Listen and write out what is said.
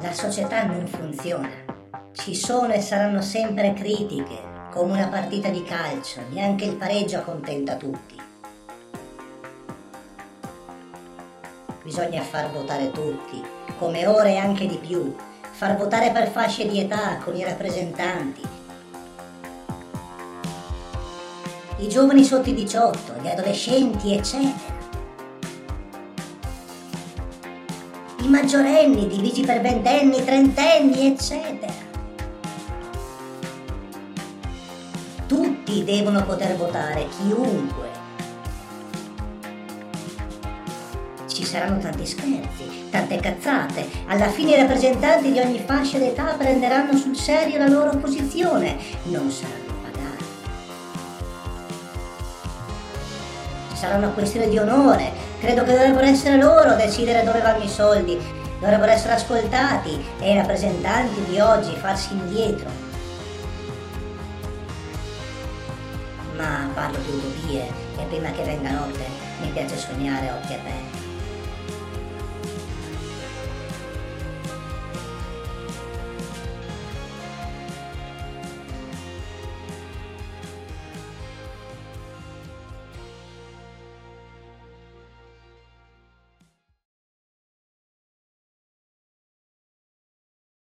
La società non funziona. Ci sono e saranno sempre critiche, come una partita di calcio, neanche il pareggio accontenta tutti. Bisogna far votare tutti, come ore e anche di più, far votare per fasce di età, con i rappresentanti, I giovani sotto i 18, gli adolescenti, eccetera. I maggiorenni divisi per ventenni, trentenni, eccetera. Tutti devono poter votare, chiunque. Ci saranno tanti scherzi, tante cazzate. Alla fine i rappresentanti di ogni fascia d'età prenderanno sul serio la loro posizione. Non saranno Sarà una questione di onore. Credo che dovrebbero essere loro a decidere dove vanno i soldi. Dovrebbero essere ascoltati e i rappresentanti di oggi farsi indietro. Ma parlo di utopie e prima che venga notte mi piace sognare occhi aperti.